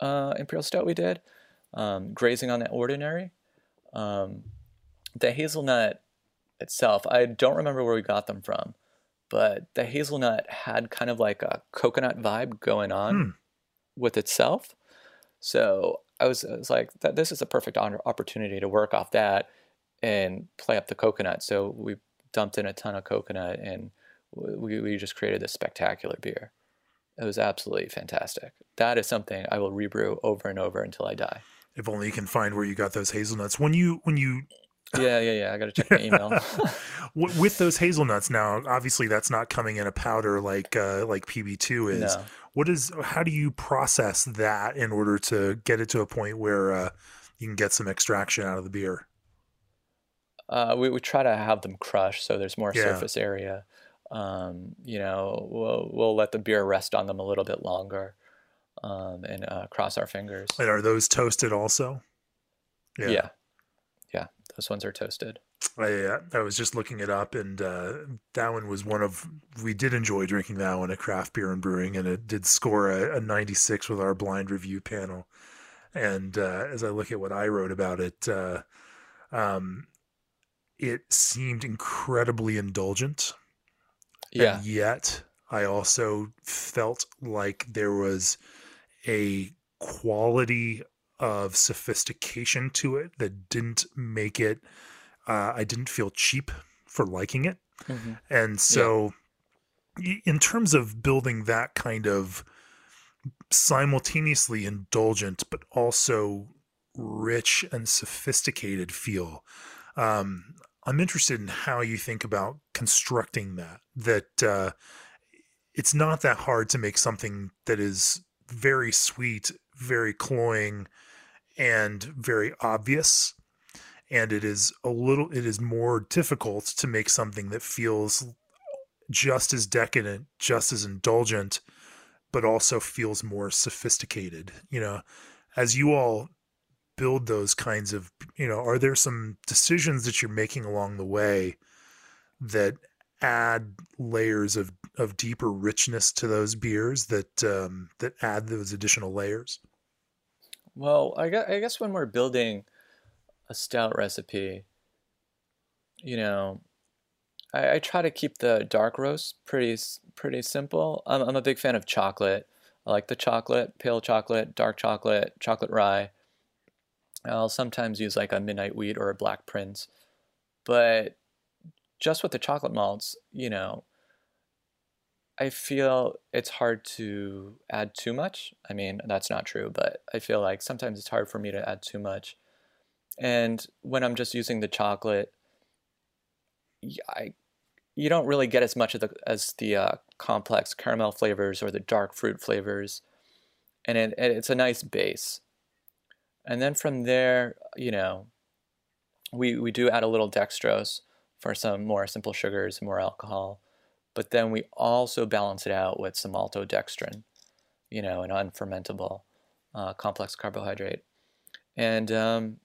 uh, imperial stout we did, um, grazing on the ordinary. Um, the hazelnut itself, I don't remember where we got them from, but the hazelnut had kind of like a coconut vibe going on Hmm. with itself. So I was, I was like, that this is a perfect opportunity to work off that and play up the coconut. So we dumped in a ton of coconut and we, we just created this spectacular beer. It was absolutely fantastic. That is something I will rebrew over and over until I die. If only you can find where you got those hazelnuts. When you when you Yeah, yeah, yeah. I got to check my email. [laughs] with those hazelnuts now, obviously that's not coming in a powder like uh, like PB two is. no. What is how do you process that in order to get it to a point where uh, you can get some extraction out of the beer? Uh, we, we try to have them crushed so there's more Yeah. surface area. Um, you know, we'll, we'll let the beer rest on them a little bit longer um, and uh, cross our fingers. And are those toasted also? Yeah. yeah. Those ones are toasted. I uh, I was just looking it up, and uh, that one was one of we did enjoy drinking that one at Craft Beer and Brewing, and it did score a, a 96 with our blind review panel. And uh, as I look at what I wrote about it, uh, um, it seemed incredibly indulgent. Yeah. And yet I also felt like there was a quality of sophistication to it that didn't make it uh, I didn't feel cheap for liking it. Mm-hmm. And so y in terms of building that kind of simultaneously indulgent but also rich and sophisticated feel. Um, I'm interested in how you think about constructing that. That uh, it's not that hard to make something that is very sweet, very cloying, and very obvious. And it is a little, it is more difficult to make something that feels just as decadent, just as indulgent, but also feels more sophisticated. You know, as you all build those kinds of, you know, are there some decisions that you're making along the way that add layers of of deeper richness to those beers that um, that add those additional layers? Well, I guess, I guess when we're building a stout recipe, you know, I, I try to keep the dark roast pretty pretty simple. I'm, I'm a big fan of chocolate. I like the chocolate, pale chocolate, dark chocolate, chocolate rye. I'll sometimes use like a midnight wheat or a Blackprinz, but just with the chocolate malts, you know, I feel it's hard to add too much. I mean, that's not true, but I feel like sometimes it's hard for me to add too much. And when I'm just using the chocolate, I you don't really get as much of the as the uh, complex caramel flavors or the dark fruit flavors, and it, it's a nice base. And then from there, you know, we we do add a little dextrose for some more simple sugars, and more alcohol but then we also balance it out with some maltodextrin, you know, an unfermentable uh, complex carbohydrate. And um,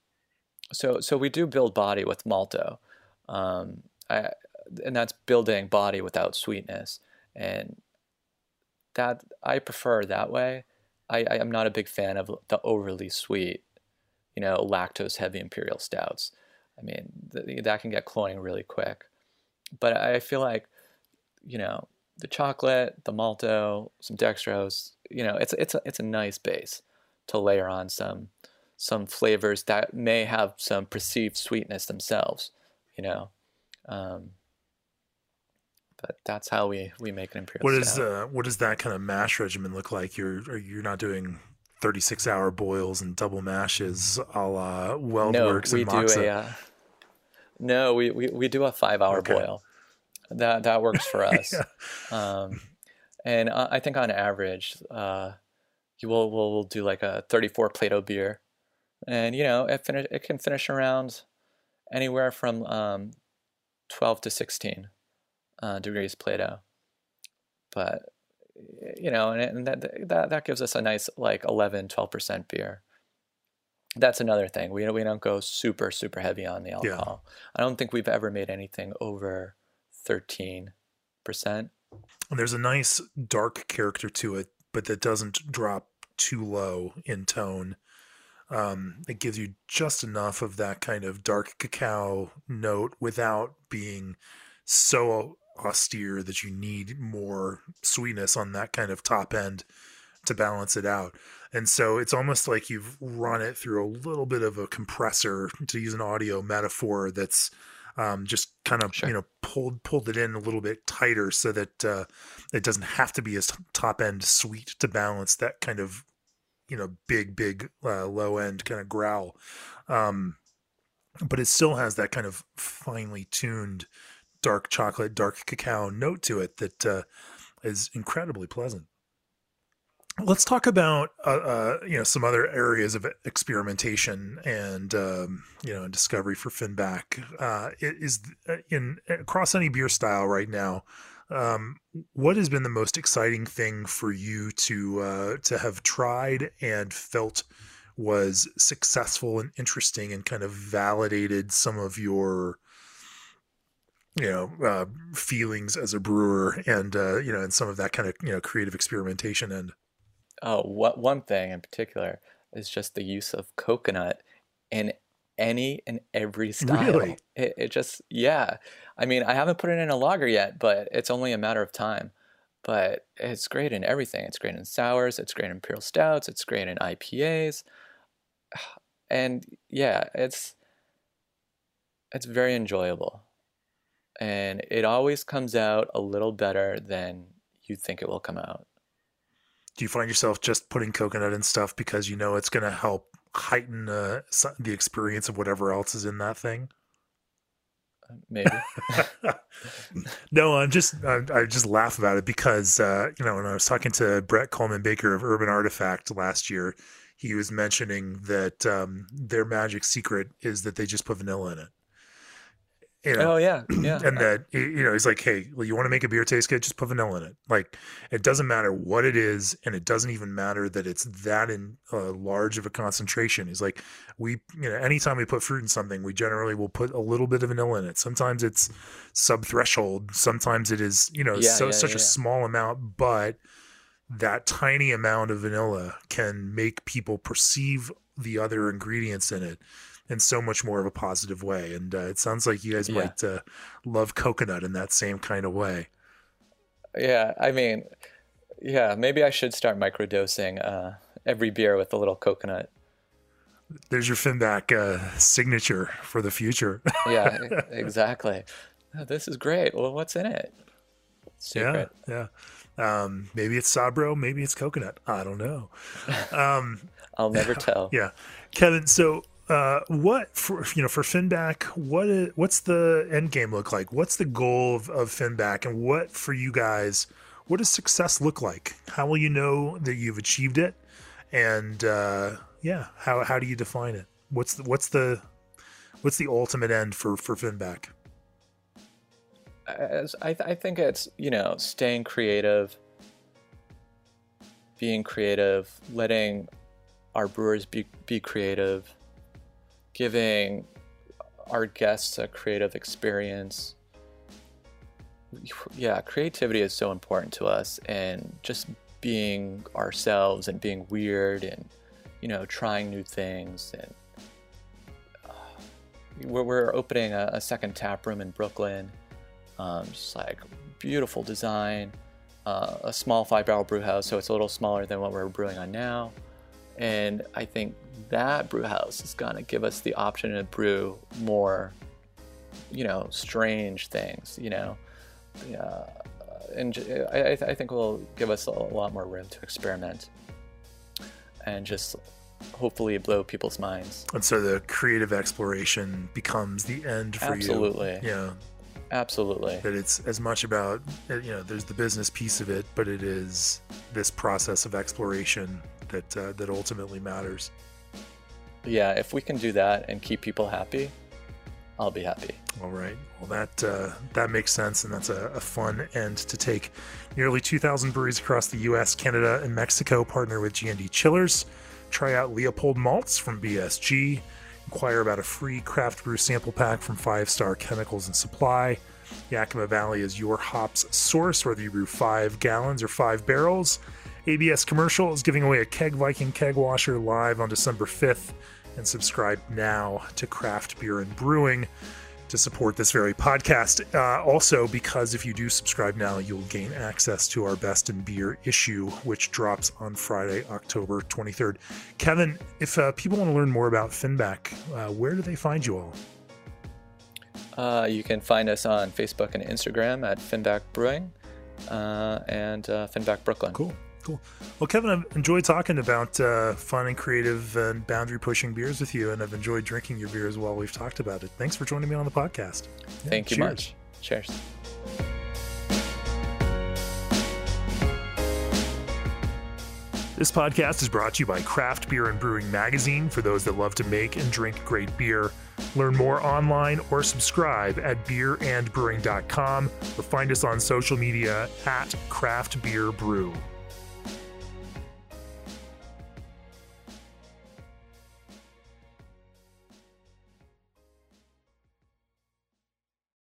so, so we do build body with malto, um, I, and that's building body without sweetness. And that I prefer that way. I, I am not a big fan of the overly sweet, you know, lactose heavy imperial stouts. I mean, th- that can get cloying really quick. But I feel like you know, the chocolate, the malto, some dextrose. You know, it's it's a, it's a nice base to layer on some some flavors that may have some perceived sweetness themselves. You know, um, but that's how we we make an imperial. What is uh, what does that kind of mash regimen look like? You're you're not doing 36 hour boils and double mashes a la WeldWerks no, we and Moksa. do a uh, no, we, we we do a five hour Okay. boil. That that works for [laughs] us. Yeah. um, and I I think on average, uh, you will will will do like a 34 Plato beer, and you know it finish it can finish around anywhere from um, 12 to 16 uh, degrees Plato. But you know, and, and that that that gives us a nice like 11 12 percent beer. That's another thing. We we don't go super super heavy on the Yeah. alcohol. I don't think we've ever made anything over 13 percent. And there's a nice dark character to it, but that doesn't drop too low in tone. Um, it gives you just enough of that kind of dark cacao note without being so austere that you need more sweetness on that kind of top end to balance it out. And so it's almost like you've run it through a little bit of a compressor, to use an audio metaphor, that's um, just kind of Sure. you know pulled pulled it in a little bit tighter so that uh, it doesn't have to be as top end sweet to balance that kind of you know big big uh, low end kind of growl. Um, but it still has that kind of finely tuned dark chocolate, dark cacao note to it that uh, is incredibly pleasant. Let's talk about uh, uh, you know some other areas of experimentation and um, you know discovery for Finback. Uh, is uh, in across any beer style right now. Um, what has been the most exciting thing for you to uh, to have tried and felt was successful and interesting and kind of validated some of your you know uh, feelings as a brewer and uh, you know and some of that kind of you know creative experimentation and Oh, what one thing in particular is just the use of coconut in any and every [laughs] style. Really? It, it just, yeah. I mean, I haven't put it in a lager yet, but it's only a matter of time. But it's great in everything. It's great in sours. It's great in imperial stouts. It's great in IPAs. [sighs] And yeah, it's it's very enjoyable. And it always comes out a little better than you think it will come out. Do you find yourself just putting coconut in stuff because you know it's going to help heighten uh, the experience of whatever else is in that thing? maybe. [laughs] [laughs] no, I'm just I, I, just laugh about it because uh, you know when I was talking to Bret Kollmann Baker of Urban Artifact last year, he was mentioning that um, their magic secret is that they just put vanilla in it. You know? Oh yeah, [clears throat] yeah. and that you know, he's like, hey, well, you want to make a beer taste good? Just put vanilla in it. Like, it doesn't matter what it is, and it doesn't even matter that it's that in uh, large of a concentration. He's like, we, you know, anytime we put fruit in something, we generally will put a little bit of vanilla in it. Sometimes it's sub threshold. Sometimes it is, you know, yeah, so yeah, such yeah, a small amount, but that tiny amount of vanilla can make people perceive the other ingredients in it in so much more of a positive way. And uh, it sounds like you guys yeah. might uh, love coconut in that same kind of way. Yeah, I mean, yeah, maybe I should start microdosing uh, every beer with a little coconut. There's your Finback uh, signature for the future. yeah, [laughs] exactly. Oh, this is great. Well, what's in it? Secret. Yeah, yeah. Um, maybe it's Sabro, maybe it's coconut. I don't know. [laughs] Um, I'll never [laughs] tell. Yeah, Kevin. So uh, what for you know for Finback? What is, what's the end game look like? What's the goal of, of Finback, and what for you guys? What does success look like? How will you know that you've achieved it? And uh, yeah, how how do you define it? What's the, what's the what's the ultimate end for for Finback? As I, th- I think it's you know staying creative, being creative, letting our brewers be be creative giving our guests a creative experience. Yeah, creativity is so important to us, and just being ourselves and being weird and you know trying new things and uh, we're, we're opening a, a, second tap room in brooklyn um, just like beautiful design uh, a small five barrel brew house so it's a little smaller than what we're brewing on now and I think that brew house is going to give us the option to brew more, you know, strange things, you know. Uh, and I, I think will give us a lot more room to experiment and just hopefully blow people's minds. And so the creative exploration becomes the end for Absolutely. you. Absolutely. Yeah. Absolutely. That it's as much about, you know, there's the business piece of it, but it is this process of exploration that uh, that ultimately matters. Yeah, if we can do that and keep people happy, I'll be happy. All right. Well, that uh, that makes sense, and that's a, a, fun end to take. Nearly 2,000 breweries across the U.S., Canada, and Mexico partner with G&D Chillers. Try out Leopold malts from BSG. Inquire about a free craft brew sample pack from Five Star Chemicals and Supply. Yakima Valley is your hops source, whether you brew five gallons or five barrels. ABS Commercial is giving away a Keg Viking keg washer live on December 5th. And subscribe now to Craft Beer and Brewing to support this very podcast. Uh, also, because if you do subscribe now, you'll gain access to our Best in Beer issue, which drops on Friday, October 23rd. Kevin, if uh, people want to learn more about Finback, uh, where do they find you all? Uh, you can find us on Facebook and Instagram at Finback Brewing uh, and uh, Finback Brooklyn. Cool. Cool. Well, Kevin, I've enjoyed talking about uh, fun and creative and boundary pushing beers with you, and I've enjoyed drinking your beers while we've talked about it. Thanks for joining me on the podcast. Yeah, Thank you cheers. much. Cheers. This podcast is brought to you by Craft Beer and Brewing Magazine for those that love to make and drink great beer. Learn more online or subscribe at beerandbrewing.com or find us on social media at Craft Beer Brew.